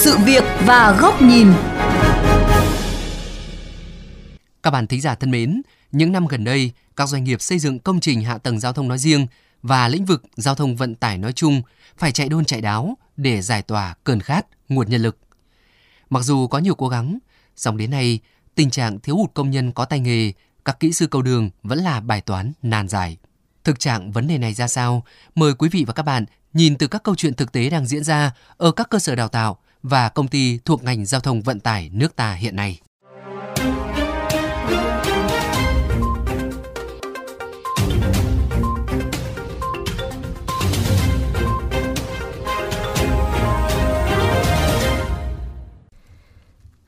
sự việc và góc nhìn. Các bạn thính giả thân mến, những năm gần đây, các doanh nghiệp xây dựng công trình hạ tầng giao thông nói riêng và lĩnh vực giao thông vận tải nói chung phải chạy đôn chạy đáo để giải tỏa cơn khát nguồn nhân lực. Mặc dù có nhiều cố gắng, song đến nay tình trạng thiếu hụt công nhân có tay nghề, các kỹ sư cầu đường vẫn là bài toán nan giải. Thực trạng vấn đề này ra sao? Mời quý vị và các bạn nhìn từ các câu chuyện thực tế đang diễn ra ở các cơ sở đào tạo và công ty thuộc ngành giao thông vận tải nước ta hiện nay.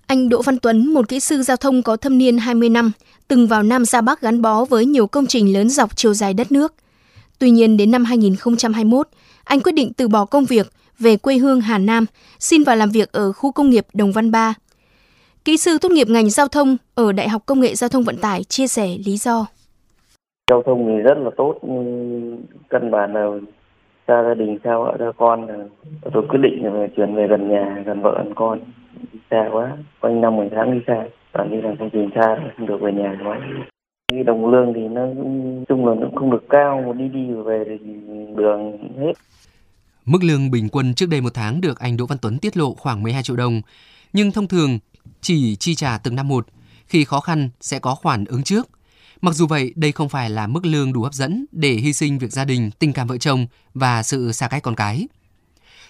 Anh Đỗ Văn Tuấn, một kỹ sư giao thông có thâm niên 20 năm, từng vào Nam ra Bắc gắn bó với nhiều công trình lớn dọc chiều dài đất nước. Tuy nhiên đến năm 2021, anh quyết định từ bỏ công việc về quê hương Hà Nam, xin vào làm việc ở khu công nghiệp Đồng Văn Ba. Kỹ sư tốt nghiệp ngành giao thông ở Đại học Công nghệ Giao thông Vận tải chia sẻ lý do. Giao thông thì rất là tốt, nhưng căn bản là xa gia đình, xa vợ, xa con. Tôi quyết định là chuyển về gần nhà, gần vợ, gần con. đi Xa quá, quanh năm 10 tháng đi xa. Toàn đi làm công trình xa, không được về nhà quá. Cái đồng lương thì nó chung là nó không được cao, mà đi đi về thì đường hết. Mức lương bình quân trước đây một tháng được anh Đỗ Văn Tuấn tiết lộ khoảng 12 triệu đồng, nhưng thông thường chỉ chi trả từng năm một, khi khó khăn sẽ có khoản ứng trước. Mặc dù vậy, đây không phải là mức lương đủ hấp dẫn để hy sinh việc gia đình, tình cảm vợ chồng và sự xa cách con cái.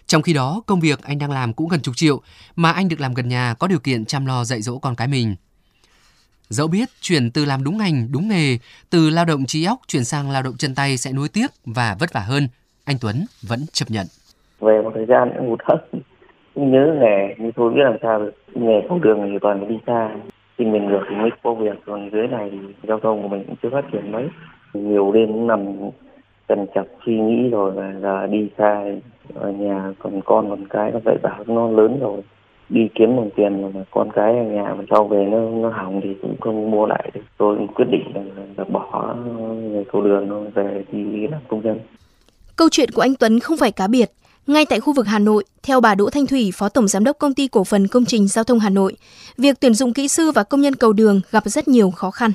Trong khi đó, công việc anh đang làm cũng gần chục triệu, mà anh được làm gần nhà có điều kiện chăm lo dạy dỗ con cái mình. Dẫu biết chuyển từ làm đúng ngành, đúng nghề, từ lao động trí óc chuyển sang lao động chân tay sẽ nuối tiếc và vất vả hơn, anh Tuấn vẫn chấp nhận. Về một thời gian cũng hụt hẫng, cũng nhớ nghề, nhưng thôi biết làm sao được. Nghề không đường thì toàn đi xa, tìm mình được thì mới có việc, còn dưới này thì giao thông của mình cũng chưa phát triển mấy. Nhiều đêm cũng nằm cần chặt suy nghĩ rồi và giờ đi xa. Ở nhà còn con còn cái nó dạy bảo nó lớn rồi. Đi kiếm đồng tiền mà con cái ở nhà mà sau về nó nó hỏng thì cũng không mua lại được. Tôi quyết định là, là bỏ người cầu đường về đi làm công nhân. Câu chuyện của anh Tuấn không phải cá biệt. Ngay tại khu vực Hà Nội, theo bà Đỗ Thanh Thủy, Phó Tổng Giám đốc Công ty Cổ phần Công trình Giao thông Hà Nội, việc tuyển dụng kỹ sư và công nhân cầu đường gặp rất nhiều khó khăn.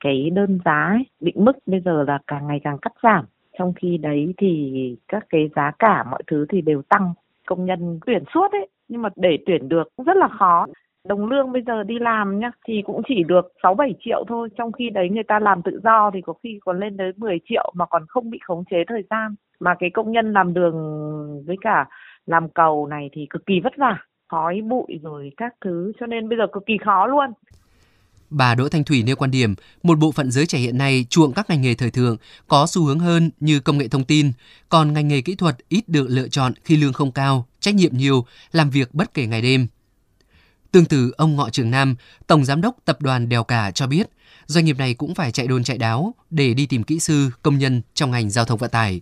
Cái đơn giá ấy, định mức bây giờ là càng ngày càng cắt giảm. Trong khi đấy thì các cái giá cả mọi thứ thì đều tăng. Công nhân tuyển suốt ấy, nhưng mà để tuyển được cũng rất là khó đồng lương bây giờ đi làm nhá thì cũng chỉ được 6 7 triệu thôi, trong khi đấy người ta làm tự do thì có khi còn lên tới 10 triệu mà còn không bị khống chế thời gian. Mà cái công nhân làm đường với cả làm cầu này thì cực kỳ vất vả, khói bụi rồi các thứ cho nên bây giờ cực kỳ khó luôn. Bà Đỗ Thanh Thủy nêu quan điểm, một bộ phận giới trẻ hiện nay chuộng các ngành nghề thời thượng có xu hướng hơn như công nghệ thông tin, còn ngành nghề kỹ thuật ít được lựa chọn khi lương không cao, trách nhiệm nhiều, làm việc bất kể ngày đêm. Tương tự, ông Ngọ Trường Nam, Tổng Giám đốc Tập đoàn Đèo Cả cho biết, doanh nghiệp này cũng phải chạy đôn chạy đáo để đi tìm kỹ sư, công nhân trong ngành giao thông vận tải.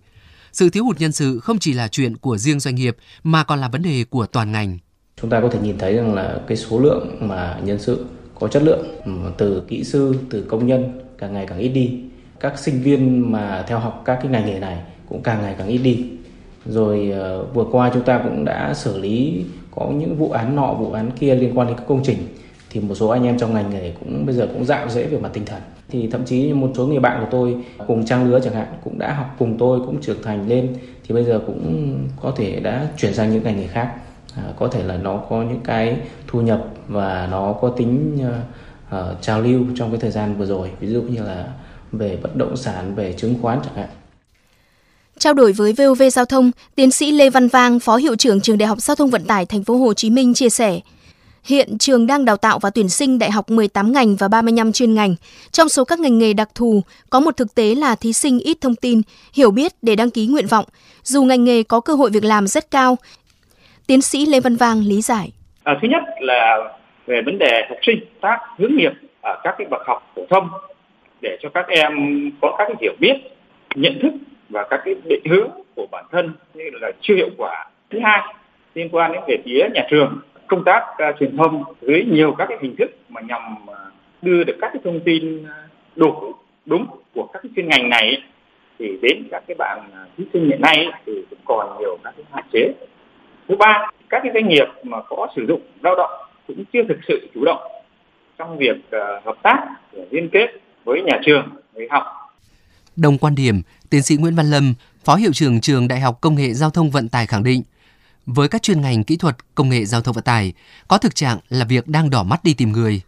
Sự thiếu hụt nhân sự không chỉ là chuyện của riêng doanh nghiệp mà còn là vấn đề của toàn ngành. Chúng ta có thể nhìn thấy rằng là cái số lượng mà nhân sự có chất lượng ừ, từ kỹ sư, từ công nhân càng ngày càng ít đi. Các sinh viên mà theo học các cái ngành nghề này cũng càng ngày càng ít đi. Rồi ờ, vừa qua chúng ta cũng đã xử lý có những vụ án nọ vụ án kia liên quan đến các công trình thì một số anh em trong ngành nghề cũng bây giờ cũng dạo dễ về mặt tinh thần. Thì thậm chí một số người bạn của tôi cùng trang lứa chẳng hạn cũng đã học cùng tôi cũng trưởng thành lên thì bây giờ cũng có thể đã chuyển sang những ngành nghề khác. À, có thể là nó có những cái thu nhập và nó có tính uh, trào lưu trong cái thời gian vừa rồi. Ví dụ như là về bất động sản về chứng khoán chẳng hạn. Trao đổi với VOV Giao thông, tiến sĩ Lê Văn Vang, Phó Hiệu trưởng Trường Đại học Giao thông Vận tải Thành phố Hồ Chí Minh chia sẻ, hiện trường đang đào tạo và tuyển sinh đại học 18 ngành và 35 chuyên ngành. Trong số các ngành nghề đặc thù, có một thực tế là thí sinh ít thông tin, hiểu biết để đăng ký nguyện vọng, dù ngành nghề có cơ hội việc làm rất cao. Tiến sĩ Lê Văn Vang lý giải. À, thứ nhất là về vấn đề học sinh tác hướng nghiệp ở các cái bậc học phổ thông để cho các em có các cái hiểu biết, nhận thức và các cái định hướng của bản thân như là chưa hiệu quả thứ hai liên quan đến về phía nhà trường công tác uh, truyền thông dưới nhiều các cái hình thức mà nhằm uh, đưa được các cái thông tin à, đủ đúng của các cái chuyên ngành này thì đến các cái bạn thí sinh hiện nay thì cũng còn nhiều các cái hạn chế thứ ba các cái doanh nghiệp mà có sử dụng lao động cũng chưa thực sự chủ động trong việc uh, hợp tác liên kết với nhà trường, người học. Đồng quan điểm, tiến sĩ Nguyễn Văn Lâm, Phó Hiệu trưởng Trường Đại học Công nghệ Giao thông Vận tải khẳng định, với các chuyên ngành kỹ thuật công nghệ giao thông vận tải, có thực trạng là việc đang đỏ mắt đi tìm người.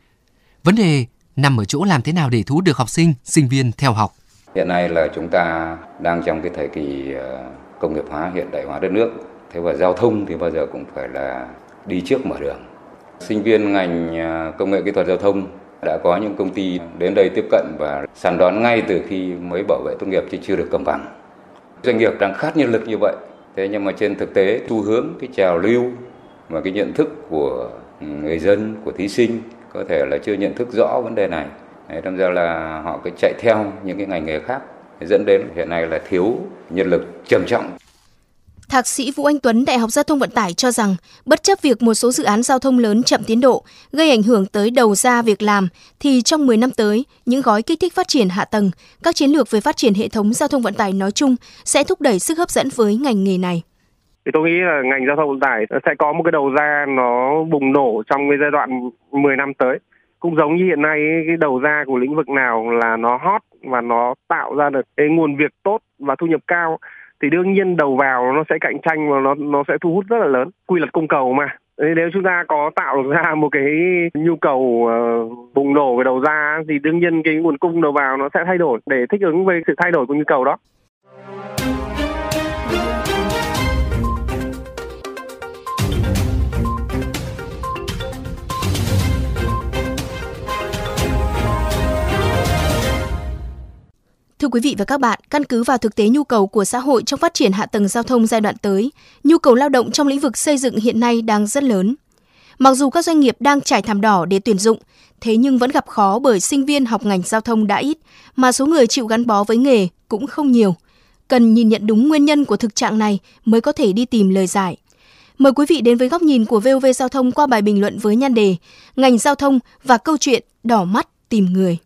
Vấn đề nằm ở chỗ làm thế nào để thu hút được học sinh, sinh viên theo học. Hiện nay là chúng ta đang trong cái thời kỳ ờ, công nghiệp hóa hiện đại hóa đất nước. Thế và giao thông thì bao giờ cũng phải là đi trước mở đường. Sinh viên ngành ờ, công nghệ kỹ thuật giao thông đã có những công ty đến đây tiếp cận và săn đón ngay từ khi mới bảo vệ tốt nghiệp chứ chưa được cầm bằng. Doanh nghiệp đang khát nhân lực như vậy. Thế nhưng mà trên thực tế xu hướng cái trào lưu và cái nhận thức của người dân, của thí sinh có thể là chưa nhận thức rõ vấn đề này. Đấy, đâm ra là họ cứ chạy theo những cái ngành nghề khác dẫn đến hiện nay là thiếu nhân lực trầm trọng. Thạc sĩ Vũ Anh Tuấn, Đại học Giao thông Vận tải cho rằng, bất chấp việc một số dự án giao thông lớn chậm tiến độ, gây ảnh hưởng tới đầu ra việc làm, thì trong 10 năm tới, những gói kích thích phát triển hạ tầng, các chiến lược về phát triển hệ thống giao thông vận tải nói chung sẽ thúc đẩy sức hấp dẫn với ngành nghề này. Thì tôi nghĩ là ngành giao thông vận tải sẽ có một cái đầu ra nó bùng nổ trong cái giai đoạn 10 năm tới. Cũng giống như hiện nay cái đầu ra của lĩnh vực nào là nó hot và nó tạo ra được cái nguồn việc tốt và thu nhập cao thì đương nhiên đầu vào nó sẽ cạnh tranh và nó nó sẽ thu hút rất là lớn. Quy luật cung cầu mà. Nếu chúng ta có tạo ra một cái nhu cầu uh, bùng nổ về đầu ra thì đương nhiên cái nguồn cung đầu vào nó sẽ thay đổi để thích ứng với sự thay đổi của nhu cầu đó. Thưa quý vị và các bạn, căn cứ vào thực tế nhu cầu của xã hội trong phát triển hạ tầng giao thông giai đoạn tới, nhu cầu lao động trong lĩnh vực xây dựng hiện nay đang rất lớn. Mặc dù các doanh nghiệp đang trải thảm đỏ để tuyển dụng, thế nhưng vẫn gặp khó bởi sinh viên học ngành giao thông đã ít, mà số người chịu gắn bó với nghề cũng không nhiều. Cần nhìn nhận đúng nguyên nhân của thực trạng này mới có thể đi tìm lời giải. Mời quý vị đến với góc nhìn của VOV Giao thông qua bài bình luận với nhan đề Ngành giao thông và câu chuyện đỏ mắt tìm người.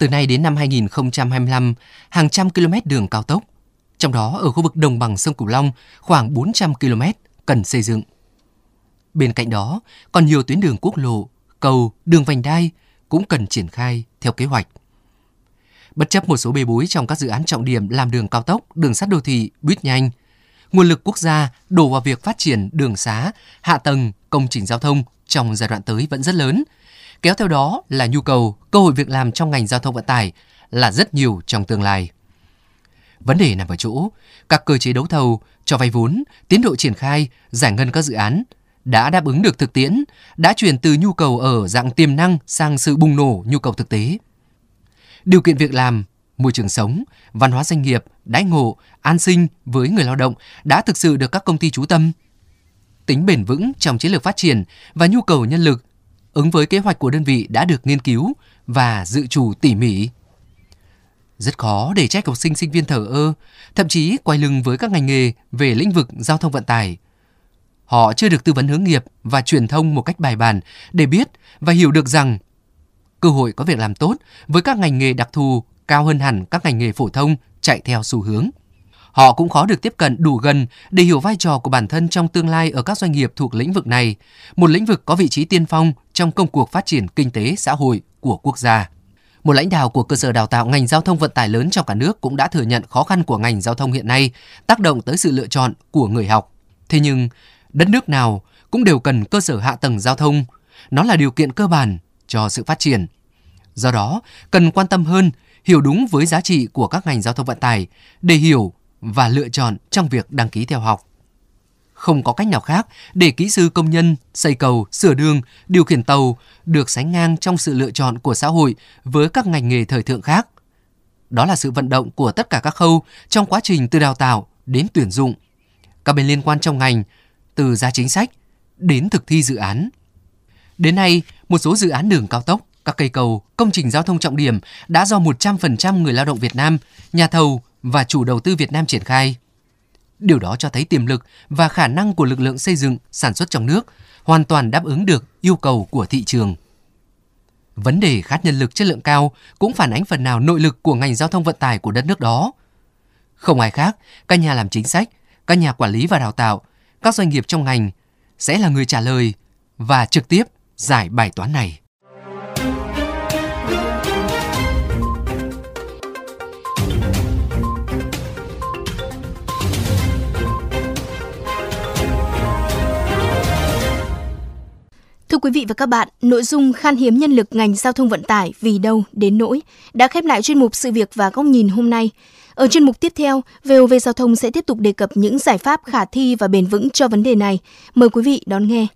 Từ nay đến năm 2025, hàng trăm km đường cao tốc, trong đó ở khu vực đồng bằng sông Cửu Long khoảng 400 km cần xây dựng. Bên cạnh đó, còn nhiều tuyến đường quốc lộ, cầu, đường vành đai cũng cần triển khai theo kế hoạch. Bất chấp một số bê bối trong các dự án trọng điểm làm đường cao tốc, đường sắt đô thị, buýt nhanh, nguồn lực quốc gia đổ vào việc phát triển đường xá, hạ tầng, công trình giao thông trong giai đoạn tới vẫn rất lớn – kéo theo đó là nhu cầu, cơ hội việc làm trong ngành giao thông vận tải là rất nhiều trong tương lai. Vấn đề nằm ở chỗ, các cơ chế đấu thầu, cho vay vốn, tiến độ triển khai, giải ngân các dự án đã đáp ứng được thực tiễn, đã chuyển từ nhu cầu ở dạng tiềm năng sang sự bùng nổ nhu cầu thực tế. Điều kiện việc làm, môi trường sống, văn hóa doanh nghiệp, đãi ngộ, an sinh với người lao động đã thực sự được các công ty chú tâm. Tính bền vững trong chiến lược phát triển và nhu cầu nhân lực ứng với kế hoạch của đơn vị đã được nghiên cứu và dự trù tỉ mỉ. Rất khó để trách học sinh sinh viên thở ơ, thậm chí quay lưng với các ngành nghề về lĩnh vực giao thông vận tải. Họ chưa được tư vấn hướng nghiệp và truyền thông một cách bài bản để biết và hiểu được rằng cơ hội có việc làm tốt với các ngành nghề đặc thù cao hơn hẳn các ngành nghề phổ thông chạy theo xu hướng. Họ cũng khó được tiếp cận đủ gần để hiểu vai trò của bản thân trong tương lai ở các doanh nghiệp thuộc lĩnh vực này, một lĩnh vực có vị trí tiên phong trong công cuộc phát triển kinh tế xã hội của quốc gia. Một lãnh đạo của cơ sở đào tạo ngành giao thông vận tải lớn trong cả nước cũng đã thừa nhận khó khăn của ngành giao thông hiện nay tác động tới sự lựa chọn của người học. Thế nhưng, đất nước nào cũng đều cần cơ sở hạ tầng giao thông, nó là điều kiện cơ bản cho sự phát triển. Do đó, cần quan tâm hơn, hiểu đúng với giá trị của các ngành giao thông vận tải để hiểu và lựa chọn trong việc đăng ký theo học. Không có cách nào khác để kỹ sư công nhân, xây cầu, sửa đường, điều khiển tàu được sánh ngang trong sự lựa chọn của xã hội với các ngành nghề thời thượng khác. Đó là sự vận động của tất cả các khâu trong quá trình từ đào tạo đến tuyển dụng. Các bên liên quan trong ngành, từ ra chính sách đến thực thi dự án. Đến nay, một số dự án đường cao tốc, các cây cầu, công trình giao thông trọng điểm đã do 100% người lao động Việt Nam, nhà thầu và chủ đầu tư Việt Nam triển khai. Điều đó cho thấy tiềm lực và khả năng của lực lượng xây dựng, sản xuất trong nước hoàn toàn đáp ứng được yêu cầu của thị trường. Vấn đề khát nhân lực chất lượng cao cũng phản ánh phần nào nội lực của ngành giao thông vận tải của đất nước đó. Không ai khác, các nhà làm chính sách, các nhà quản lý và đào tạo, các doanh nghiệp trong ngành sẽ là người trả lời và trực tiếp giải bài toán này. Quý vị và các bạn, nội dung khan hiếm nhân lực ngành giao thông vận tải vì đâu đến nỗi đã khép lại chuyên mục sự việc và góc nhìn hôm nay. Ở chuyên mục tiếp theo, VOV Giao thông sẽ tiếp tục đề cập những giải pháp khả thi và bền vững cho vấn đề này. Mời quý vị đón nghe.